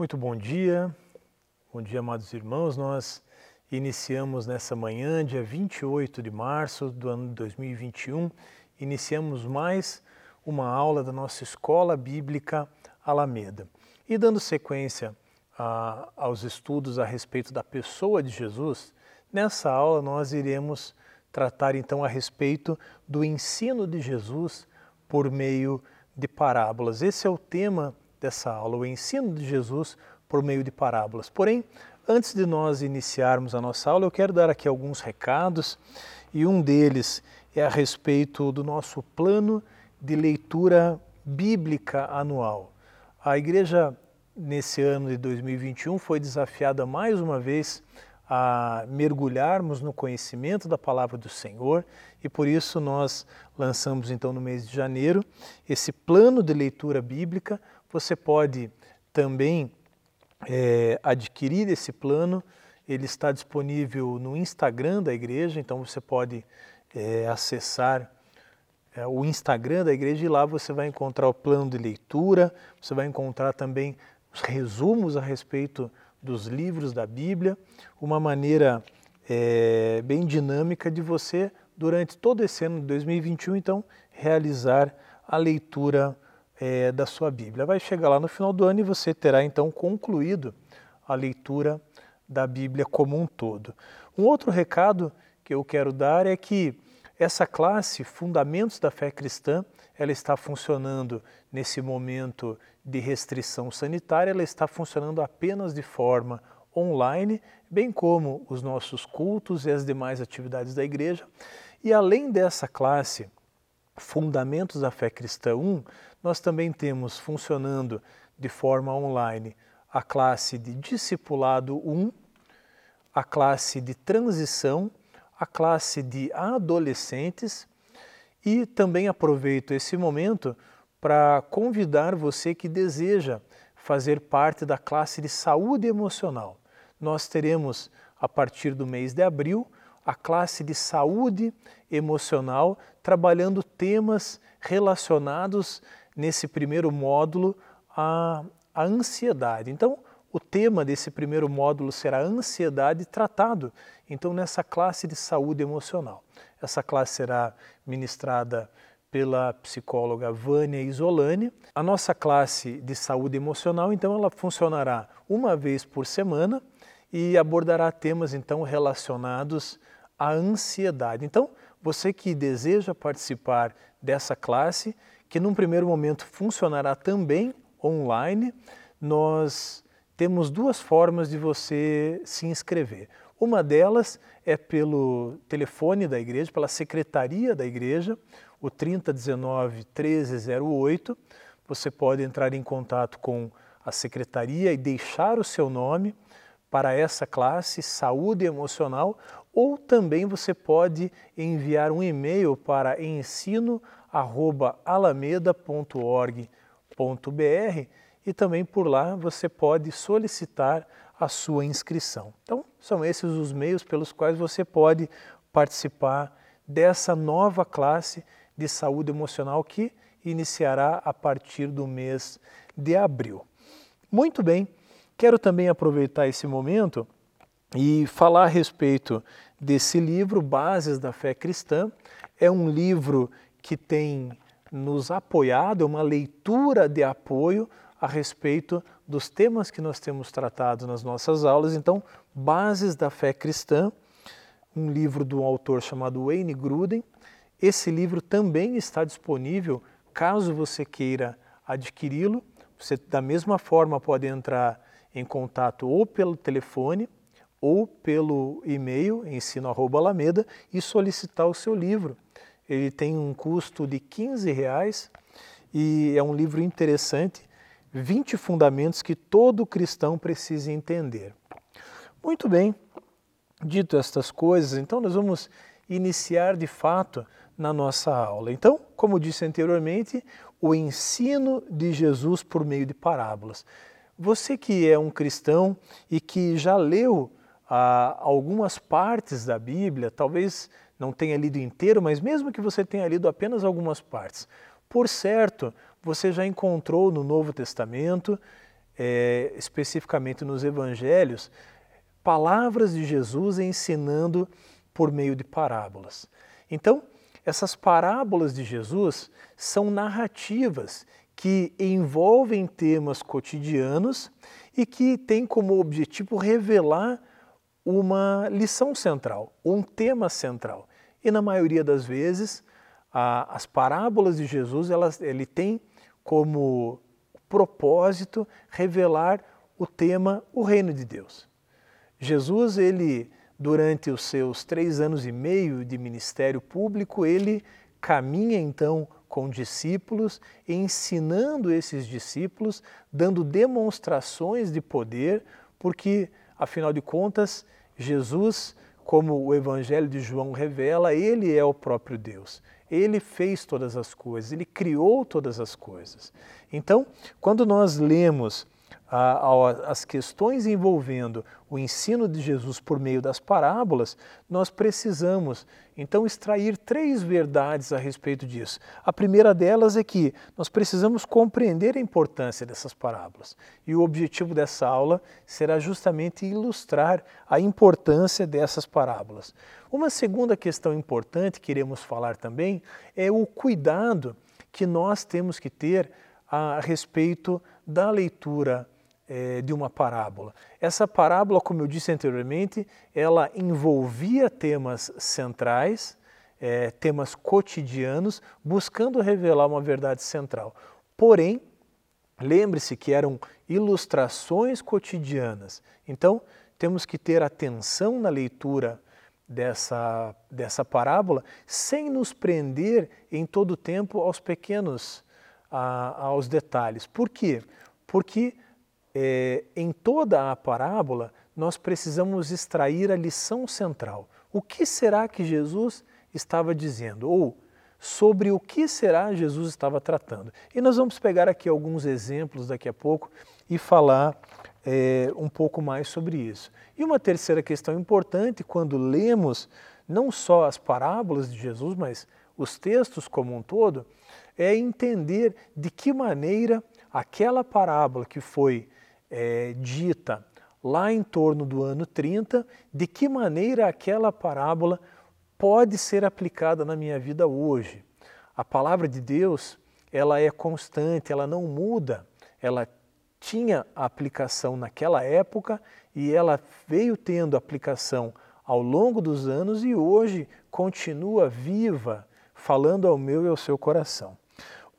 Muito bom dia, bom dia, amados irmãos. Nós iniciamos nessa manhã, dia 28 de março do ano 2021, iniciamos mais uma aula da nossa Escola Bíblica Alameda. E dando sequência a, aos estudos a respeito da pessoa de Jesus, nessa aula nós iremos tratar então a respeito do ensino de Jesus por meio de parábolas. Esse é o tema dessa aula, o ensino de Jesus por meio de parábolas. Porém, antes de nós iniciarmos a nossa aula, eu quero dar aqui alguns recados e um deles é a respeito do nosso plano de leitura bíblica anual. A igreja, nesse ano de 2021, foi desafiada mais uma vez a mergulharmos no conhecimento da palavra do Senhor e por isso nós lançamos então no mês de janeiro esse plano de leitura bíblica. Você pode também é, adquirir esse plano, ele está disponível no Instagram da igreja, então você pode é, acessar é, o Instagram da igreja e lá você vai encontrar o plano de leitura, você vai encontrar também os resumos a respeito dos livros da Bíblia, uma maneira é, bem dinâmica de você, durante todo esse ano de 2021, então, realizar a leitura é, da sua Bíblia. Vai chegar lá no final do ano e você terá então concluído a leitura da Bíblia como um todo. Um outro recado que eu quero dar é que essa classe, Fundamentos da Fé Cristã, ela está funcionando nesse momento de restrição sanitária, ela está funcionando apenas de forma online, bem como os nossos cultos e as demais atividades da igreja. E além dessa classe, Fundamentos da Fé Cristã 1, nós também temos funcionando de forma online a classe de Discipulado 1, a classe de Transição, a classe de Adolescentes e também aproveito esse momento para convidar você que deseja fazer parte da classe de saúde emocional. Nós teremos, a partir do mês de abril, a classe de saúde emocional, trabalhando temas relacionados nesse primeiro módulo à, à ansiedade. Então, o tema desse primeiro módulo será ansiedade tratado, então, nessa classe de saúde emocional. Essa classe será ministrada pela psicóloga Vânia Isolani. A nossa classe de saúde emocional, então, ela funcionará uma vez por semana e abordará temas então relacionados à ansiedade. Então, você que deseja participar dessa classe, que num primeiro momento funcionará também online, nós temos duas formas de você se inscrever. Uma delas é pelo telefone da igreja, pela secretaria da igreja, o 3019 1308. Você pode entrar em contato com a secretaria e deixar o seu nome para essa classe saúde emocional ou também você pode enviar um e-mail para ensino@alameda.org.br e também por lá você pode solicitar a sua inscrição. Então, são esses os meios pelos quais você pode participar dessa nova classe de saúde emocional que iniciará a partir do mês de abril. Muito bem, quero também aproveitar esse momento e falar a respeito desse livro, Bases da Fé Cristã. É um livro que tem nos apoiado, é uma leitura de apoio a respeito dos temas que nós temos tratado nas nossas aulas. Então, Bases da Fé Cristã, um livro do autor chamado Wayne Gruden. Esse livro também está disponível caso você queira adquiri-lo. Você, da mesma forma, pode entrar em contato ou pelo telefone ou pelo e-mail ensino@alameda e solicitar o seu livro. Ele tem um custo de 15 reais e é um livro interessante 20 fundamentos que todo cristão precisa entender. Muito bem, dito estas coisas, então nós vamos iniciar de fato na nossa aula. Então, como disse anteriormente, o ensino de Jesus por meio de parábolas. Você que é um cristão e que já leu algumas partes da Bíblia, talvez não tenha lido inteiro, mas mesmo que você tenha lido apenas algumas partes, por certo, você já encontrou no Novo Testamento é, especificamente nos evangelhos, palavras de Jesus ensinando por meio de parábolas. Então, essas parábolas de Jesus são narrativas que envolvem temas cotidianos e que têm como objetivo revelar uma lição central, um tema central. E na maioria das vezes, a, as parábolas de Jesus, elas, ele tem como propósito revelar o tema o reino de Deus. Jesus, ele durante os seus três anos e meio de ministério público, ele caminha então com discípulos, ensinando esses discípulos, dando demonstrações de poder, porque, afinal de contas, Jesus, como o Evangelho de João revela, ele é o próprio Deus. Ele fez todas as coisas, ele criou todas as coisas. Então, quando nós lemos as questões envolvendo o ensino de Jesus por meio das parábolas, nós precisamos então extrair três verdades a respeito disso. A primeira delas é que nós precisamos compreender a importância dessas parábolas. E o objetivo dessa aula será justamente ilustrar a importância dessas parábolas. Uma segunda questão importante que iremos falar também é o cuidado que nós temos que ter a respeito da leitura é, de uma parábola. Essa parábola, como eu disse anteriormente, ela envolvia temas centrais, é, temas cotidianos, buscando revelar uma verdade central. Porém, lembre-se que eram ilustrações cotidianas. Então, temos que ter atenção na leitura dessa, dessa parábola, sem nos prender em todo o tempo aos pequenos, a, aos detalhes. Por quê? Porque é, em toda a parábola, nós precisamos extrair a lição central. O que será que Jesus estava dizendo? Ou sobre o que será Jesus estava tratando? E nós vamos pegar aqui alguns exemplos daqui a pouco e falar é, um pouco mais sobre isso. E uma terceira questão importante, quando lemos não só as parábolas de Jesus, mas os textos como um todo, é entender de que maneira aquela parábola que foi é, dita lá em torno do ano 30, de que maneira aquela parábola pode ser aplicada na minha vida hoje. A palavra de Deus, ela é constante, ela não muda, ela tinha aplicação naquela época e ela veio tendo aplicação ao longo dos anos e hoje continua viva, falando ao meu e ao seu coração.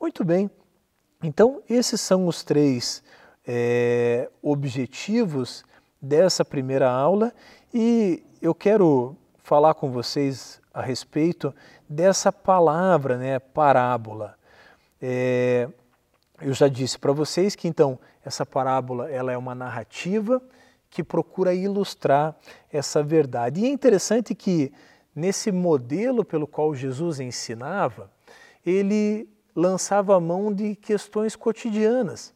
Muito bem, então esses são os três é, objetivos dessa primeira aula e eu quero falar com vocês a respeito dessa palavra, né, parábola. É, eu já disse para vocês que então essa parábola ela é uma narrativa que procura ilustrar essa verdade. E é interessante que nesse modelo pelo qual Jesus ensinava, ele lançava a mão de questões cotidianas.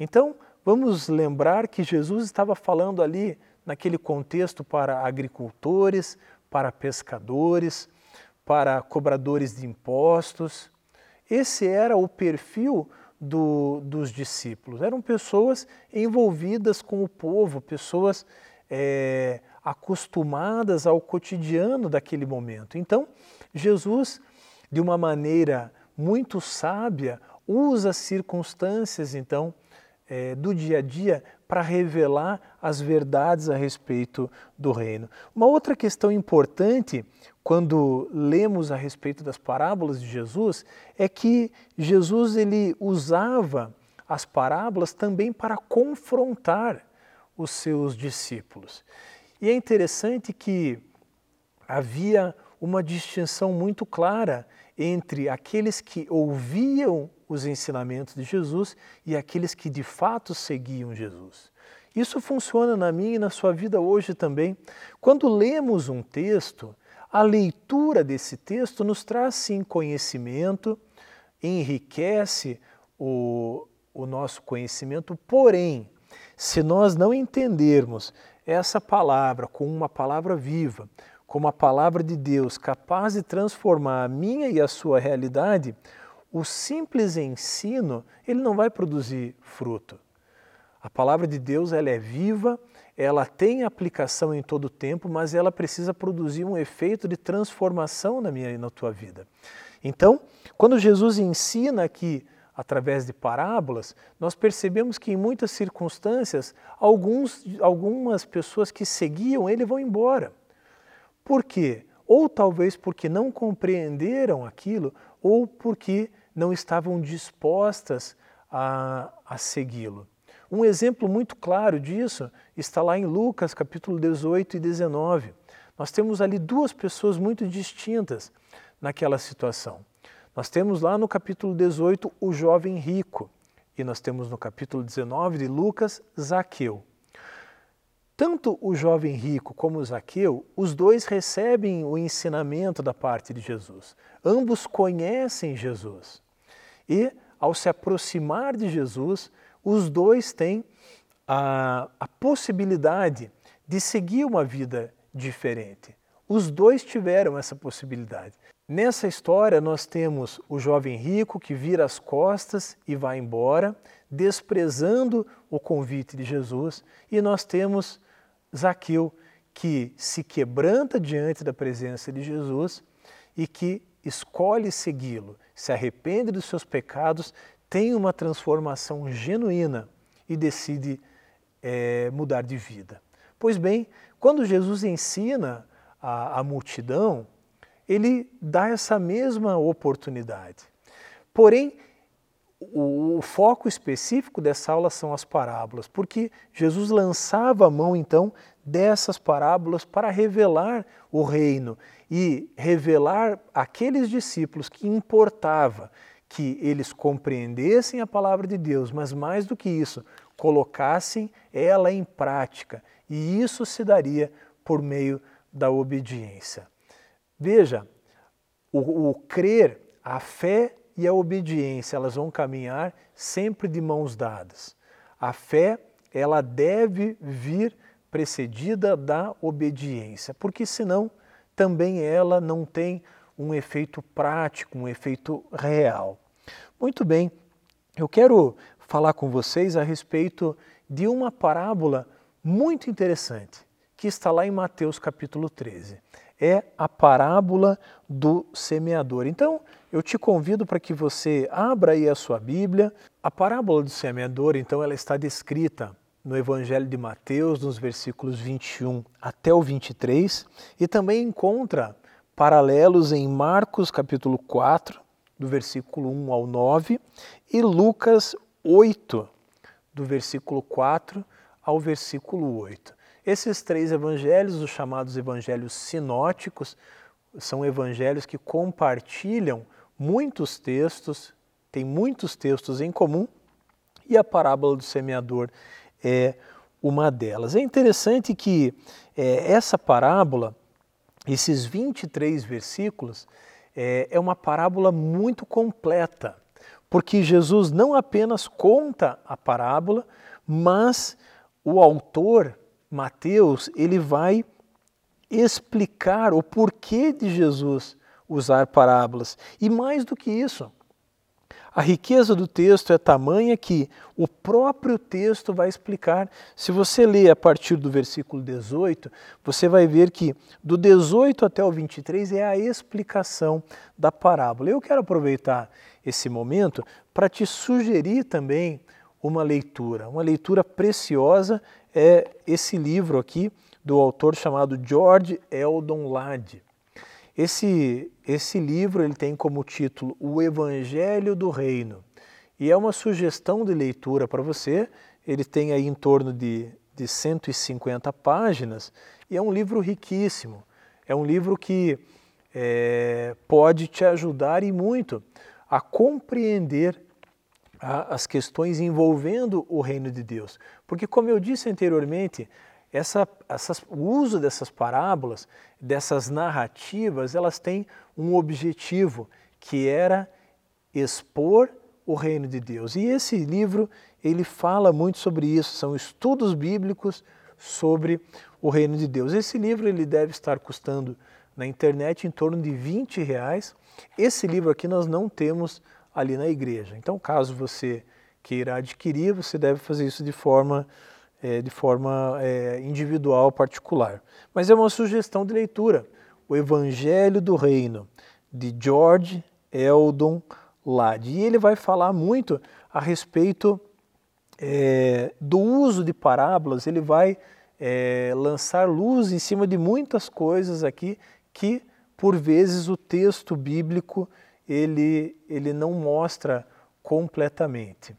Então, vamos lembrar que Jesus estava falando ali, naquele contexto, para agricultores, para pescadores, para cobradores de impostos. Esse era o perfil do, dos discípulos. Eram pessoas envolvidas com o povo, pessoas é, acostumadas ao cotidiano daquele momento. Então, Jesus, de uma maneira muito sábia, usa as circunstâncias, então, é, do dia a dia para revelar as verdades a respeito do reino. Uma outra questão importante quando lemos a respeito das parábolas de Jesus é que Jesus ele usava as parábolas também para confrontar os seus discípulos. E é interessante que havia uma distinção muito clara entre aqueles que ouviam os ensinamentos de Jesus e aqueles que de fato seguiam Jesus. Isso funciona na minha e na sua vida hoje também. Quando lemos um texto, a leitura desse texto nos traz sim conhecimento, enriquece o, o nosso conhecimento, porém, se nós não entendermos essa palavra como uma palavra viva, como a palavra de Deus capaz de transformar a minha e a sua realidade, o simples ensino ele não vai produzir fruto. A palavra de Deus ela é viva, ela tem aplicação em todo o tempo, mas ela precisa produzir um efeito de transformação na minha e na tua vida. Então, quando Jesus ensina aqui através de parábolas, nós percebemos que em muitas circunstâncias alguns, algumas pessoas que seguiam ele vão embora. Por quê? Ou talvez porque não compreenderam aquilo, ou porque não estavam dispostas a, a segui-lo. Um exemplo muito claro disso está lá em Lucas capítulo 18 e 19. Nós temos ali duas pessoas muito distintas naquela situação. Nós temos lá no capítulo 18 o jovem rico e nós temos no capítulo 19 de Lucas Zaqueu. Tanto o jovem rico como o Zaqueu, os dois recebem o ensinamento da parte de Jesus. Ambos conhecem Jesus. E, ao se aproximar de Jesus, os dois têm a, a possibilidade de seguir uma vida diferente. Os dois tiveram essa possibilidade. Nessa história, nós temos o jovem rico que vira as costas e vai embora, desprezando o convite de Jesus, e nós temos Zaqueu que se quebranta diante da presença de Jesus e que escolhe segui-lo, se arrepende dos seus pecados, tem uma transformação genuína e decide é, mudar de vida. Pois bem, quando Jesus ensina a, a multidão, ele dá essa mesma oportunidade. Porém, o, o, foco específico dessa aula são as parábolas, porque Jesus lançava a mão então dessas parábolas para revelar o reino e revelar aqueles discípulos que importava que eles compreendessem a palavra de Deus, mas mais do que isso, colocassem ela em prática. E isso se daria por meio da obediência. Veja, o, o crer, a fé e a obediência, elas vão caminhar sempre de mãos dadas. A fé, ela deve vir precedida da obediência, porque senão também ela não tem um efeito prático, um efeito real. Muito bem, eu quero falar com vocês a respeito de uma parábola muito interessante que está lá em Mateus capítulo 13. É a parábola do semeador. Então, eu te convido para que você abra aí a sua Bíblia. A parábola do semeador, então, ela está descrita no Evangelho de Mateus, nos versículos 21 até o 23, e também encontra paralelos em Marcos capítulo 4, do versículo 1 ao 9, e Lucas 8, do versículo 4 ao versículo 8. Esses três evangelhos, os chamados evangelhos sinóticos, são evangelhos que compartilham muitos textos, têm muitos textos em comum, e a parábola do semeador é uma delas. É interessante que é, essa parábola, esses 23 versículos, é, é uma parábola muito completa, porque Jesus não apenas conta a parábola, mas o autor, Mateus, ele vai explicar o porquê de Jesus usar parábolas. E mais do que isso, a riqueza do texto é tamanha que o próprio texto vai explicar. Se você ler a partir do versículo 18, você vai ver que do 18 até o 23 é a explicação da parábola. Eu quero aproveitar esse momento para te sugerir também uma leitura. Uma leitura preciosa é esse livro aqui do autor chamado George Eldon Ladd. Esse, esse livro ele tem como título O Evangelho do Reino e é uma sugestão de leitura para você. Ele tem aí em torno de, de 150 páginas e é um livro riquíssimo. É um livro que é, pode te ajudar e muito a compreender a, as questões envolvendo o reino de Deus. Porque, como eu disse anteriormente, essa, essas, o uso dessas parábolas, dessas narrativas, elas têm um objetivo que era expor o reino de Deus. E esse livro, ele fala muito sobre isso, são estudos bíblicos sobre o reino de Deus. Esse livro ele deve estar custando na internet em torno de 20 reais. Esse livro aqui nós não temos ali na igreja. Então, caso você queira adquirir, você deve fazer isso de forma, é, de forma é, individual, particular. Mas é uma sugestão de leitura. O Evangelho do Reino, de George Eldon Ladd. E ele vai falar muito a respeito é, do uso de parábolas, ele vai é, lançar luz em cima de muitas coisas aqui que, por vezes, o texto bíblico ele, ele não mostra completamente,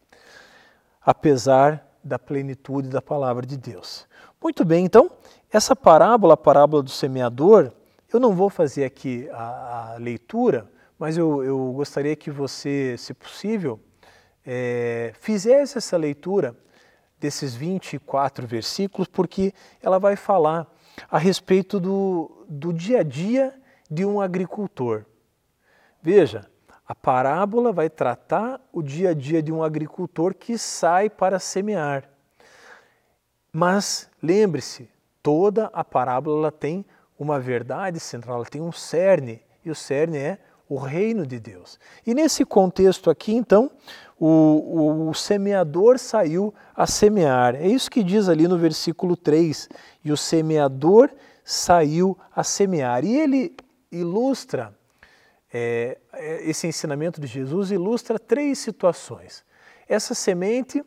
apesar da plenitude da palavra de Deus. Muito bem, então, essa parábola, a parábola do semeador, eu não vou fazer aqui a, a leitura, mas eu, eu, gostaria que você, se possível, é, fizesse essa leitura desses 24 versículos, porque ela vai falar a respeito do, do dia a dia de um agricultor. Veja, a parábola vai tratar o dia a dia de um agricultor que sai para semear. Mas lembre-se, toda a parábola tem uma verdade central, ela tem um cerne, e o cerne é o reino de Deus. E nesse contexto aqui, então, o, o, o, semeador saiu a semear. É isso que diz ali no versículo 3. E o semeador saiu a semear. E ele ilustra, é, é esse ensinamento de Jesus ilustra três situações. Essa semente,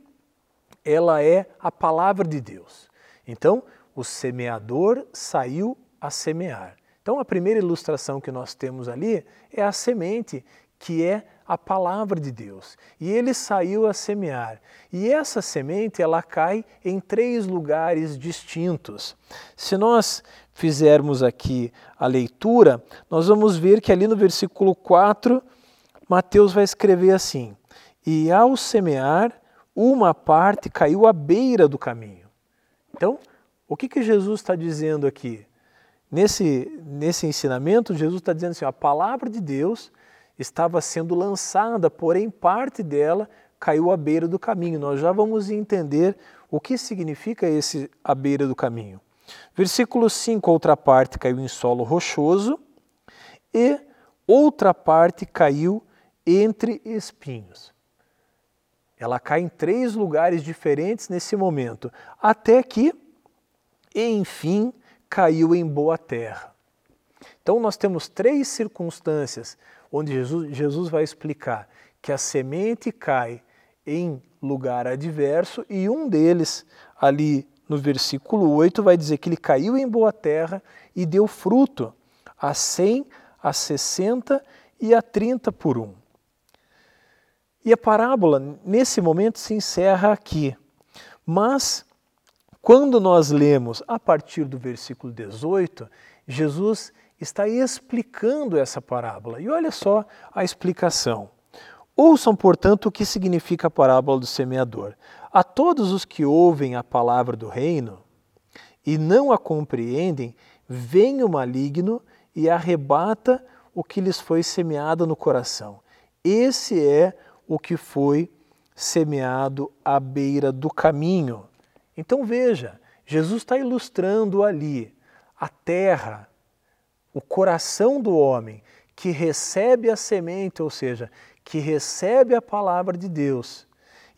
ela é a palavra de Deus. Então, o semeador saiu a semear. Então, a primeira ilustração que nós temos ali é a semente, que é a palavra de Deus. E ele saiu a semear. E essa semente, ela cai em três lugares distintos. Se nós fizermos aqui a leitura, nós vamos ver que ali no versículo 4, Mateus vai escrever assim: E ao semear, uma parte caiu à beira do caminho. Então, o que, que Jesus está dizendo aqui? Nesse, nesse ensinamento, Jesus está dizendo assim: a palavra de Deus estava sendo lançada, porém parte dela caiu à beira do caminho. Nós já vamos entender o que significa esse à beira do caminho. Versículo 5: outra parte caiu em solo rochoso e outra parte caiu entre espinhos. Ela cai em três lugares diferentes nesse momento, até que, enfim, caiu em boa terra. Então, nós temos três circunstâncias onde Jesus, Jesus vai explicar que a semente cai em lugar adverso e um deles, ali no versículo 8, vai dizer que ele caiu em boa terra e deu fruto a 100, a 60 e a 30 por um. E a parábola, nesse momento, se encerra aqui. Mas quando nós lemos a partir do versículo 18, Jesus está explicando essa parábola. E olha só a explicação. Ouçam, portanto, o que significa a parábola do semeador. A todos os que ouvem a palavra do reino e não a compreendem, vem o maligno e arrebata o que lhes foi semeado no coração. Esse é o que foi semeado à beira do caminho. Então veja, Jesus está ilustrando ali a terra, o coração do homem que recebe a semente, ou seja, que recebe a palavra de Deus.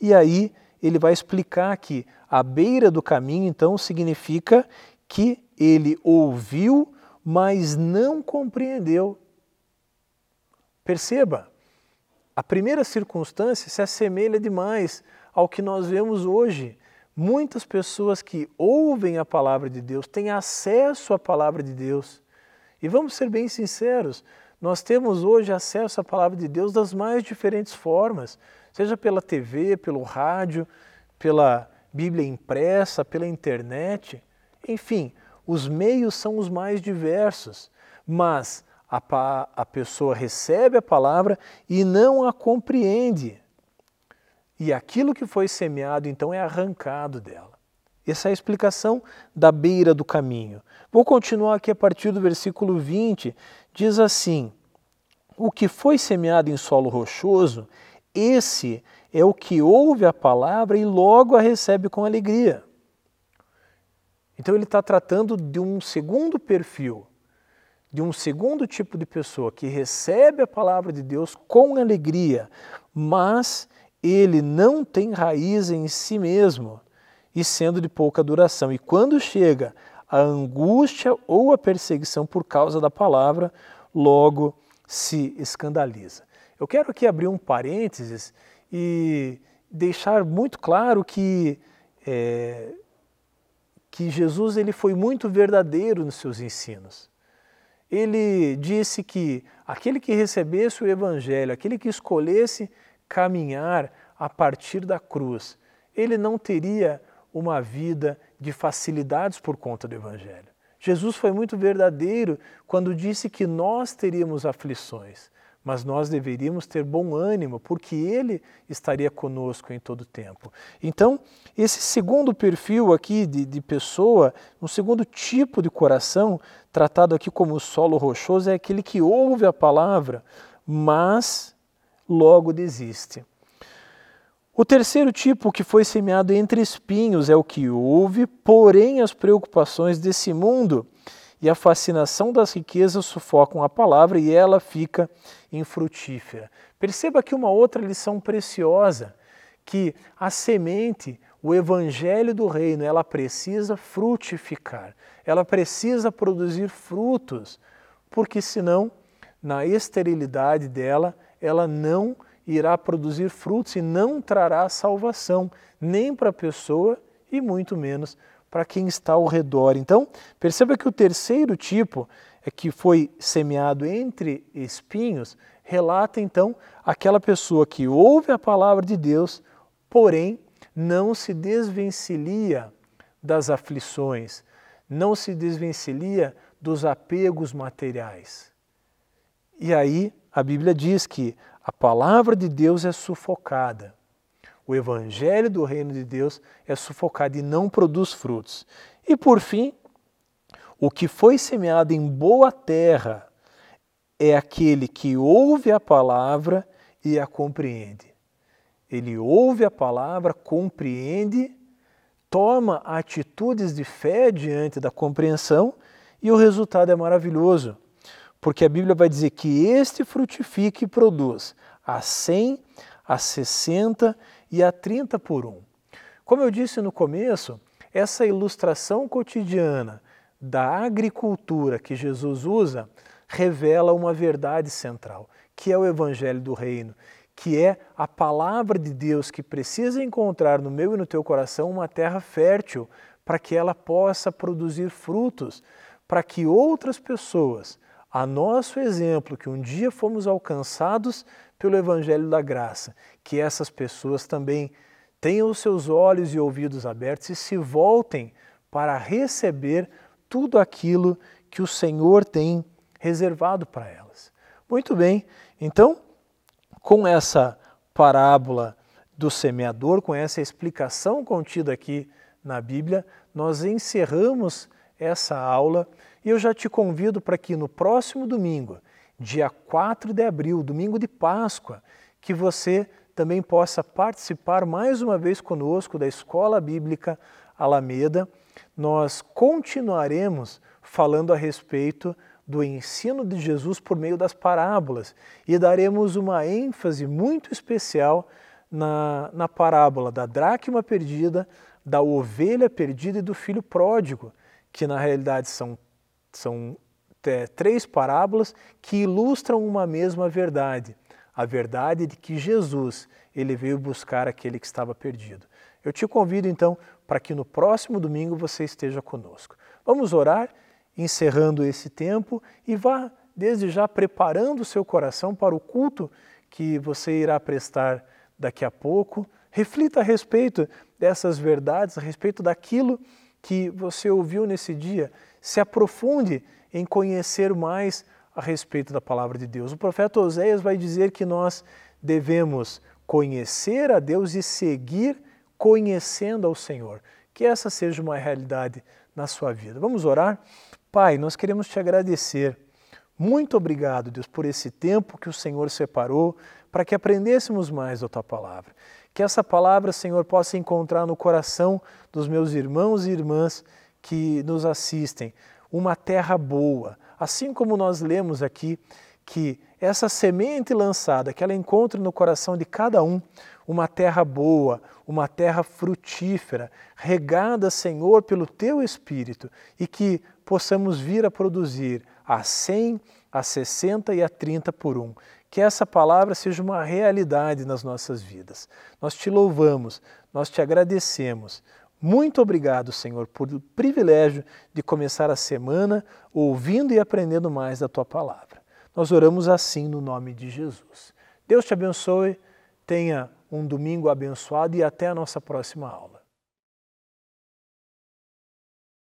E aí ele vai explicar que a beira do caminho, então, significa que ele ouviu, mas não compreendeu. Perceba, a primeira circunstância se assemelha demais ao que nós vemos hoje Muitas pessoas que ouvem a palavra de Deus têm acesso à palavra de Deus. E vamos ser bem sinceros, nós temos hoje acesso à palavra de Deus das mais diferentes formas, seja pela TV, pelo rádio, pela Bíblia impressa, pela internet, enfim, os meios são os mais diversos, mas a, a pessoa recebe a palavra e não a compreende. E aquilo que foi semeado então é arrancado dela. Essa é a explicação da beira do caminho. Vou continuar aqui a partir do versículo 20. Diz assim: O que foi semeado em solo rochoso, esse é o que ouve a palavra e logo a recebe com alegria. Então ele está tratando de um segundo perfil, de um segundo tipo de pessoa que recebe a palavra de Deus com alegria, mas ele não tem raiz em si mesmo e sendo de pouca duração. E quando chega a angústia ou a perseguição por causa da palavra, logo se escandaliza. Eu quero aqui abrir um parênteses e deixar muito claro que é, que Jesus ele foi muito verdadeiro nos seus ensinos. Ele disse que aquele que recebesse o Evangelho, aquele que escolhesse caminhar a partir da cruz, ele não teria uma vida de facilidades por conta do Evangelho. Jesus foi muito verdadeiro quando disse que nós teríamos aflições, mas nós deveríamos ter bom ânimo, porque Ele estaria conosco em todo o tempo. Então, esse segundo perfil aqui de, de pessoa, um segundo tipo de coração, tratado aqui como solo rochoso, é aquele que ouve a palavra, mas logo desiste. O terceiro tipo que foi semeado entre espinhos é o que ouve, porém as preocupações desse mundo e a fascinação das riquezas sufocam a palavra e ela fica infrutífera. Perceba aqui uma outra lição preciosa, que a semente, o evangelho do reino, ela precisa frutificar, ela precisa produzir frutos, porque senão, na esterilidade dela, ela não irá produzir frutos e não trará salvação, nem para a pessoa e muito menos para quem está ao redor. Então, perceba que o terceiro tipo é que foi semeado entre espinhos, relata então aquela pessoa que ouve a palavra de Deus, porém não se desvencilha das aflições, não se desvencilha dos apegos materiais. E aí a Bíblia diz que a palavra de Deus é sufocada o evangelho do reino de Deus é sufocado e não produz frutos. E por fim, o que foi semeado em boa terra é aquele que ouve a palavra e a compreende. Ele ouve a palavra, compreende, toma atitudes de fé diante da compreensão e o resultado é maravilhoso, porque a Bíblia vai dizer que este frutifica e produz a 100, a 60 e a 30 por 1. Como eu disse no começo, essa ilustração cotidiana da agricultura que Jesus usa revela uma verdade central, que é o Evangelho do Reino, que é a palavra de Deus que precisa encontrar no meu e no teu coração uma terra fértil para que ela possa produzir frutos, para que outras pessoas, a nosso exemplo, que um dia fomos alcançados pelo Evangelho da Graça, que essas pessoas também tenham os seus olhos e ouvidos abertos e se voltem para receber tudo aquilo que o Senhor tem reservado para elas. Muito bem, então, com essa parábola do semeador, com essa explicação contida aqui na Bíblia, nós encerramos essa aula e eu já te convido para que no próximo domingo dia 4 de abril, domingo de Páscoa, que você também possa participar mais uma vez conosco da Escola Bíblica Alameda. Nós continuaremos falando a respeito do ensino de Jesus por meio das parábolas e daremos uma ênfase muito especial na, na parábola da dracma perdida, da ovelha perdida e do filho pródigo, que na realidade são, são é, três parábolas que ilustram uma mesma verdade, a verdade de que Jesus ele veio buscar aquele que estava perdido. Eu te convido então para que no próximo domingo você esteja conosco. Vamos orar, encerrando esse tempo e vá desde já preparando o seu coração para o culto que você irá prestar daqui a pouco. Reflita a respeito dessas verdades, a respeito daquilo que você ouviu nesse dia. Se aprofunde em conhecer mais a respeito da palavra de Deus. O profeta Oséias vai dizer que nós devemos conhecer a Deus e seguir conhecendo ao Senhor. Que essa seja uma realidade na sua vida. Vamos orar? Pai, nós queremos te agradecer. Muito obrigado, Deus, por esse tempo que o Senhor separou para que aprendêssemos mais da tua palavra. Que essa palavra, Senhor, possa encontrar no coração dos meus irmãos e irmãs que nos assistem, uma terra boa. Assim como nós lemos aqui que essa semente lançada, que ela encontre no coração de cada um uma terra boa, uma terra frutífera, regada, Senhor, pelo teu Espírito e que possamos vir a produzir a 100, a 60 e a 30 por um. Que essa palavra seja uma realidade nas nossas vidas. Nós te louvamos, nós te agradecemos. Muito obrigado, Senhor, por o privilégio de começar a semana ouvindo e aprendendo mais da tua palavra. Nós oramos assim no nome de Jesus. Deus te abençoe, tenha um domingo abençoado e até a nossa próxima aula.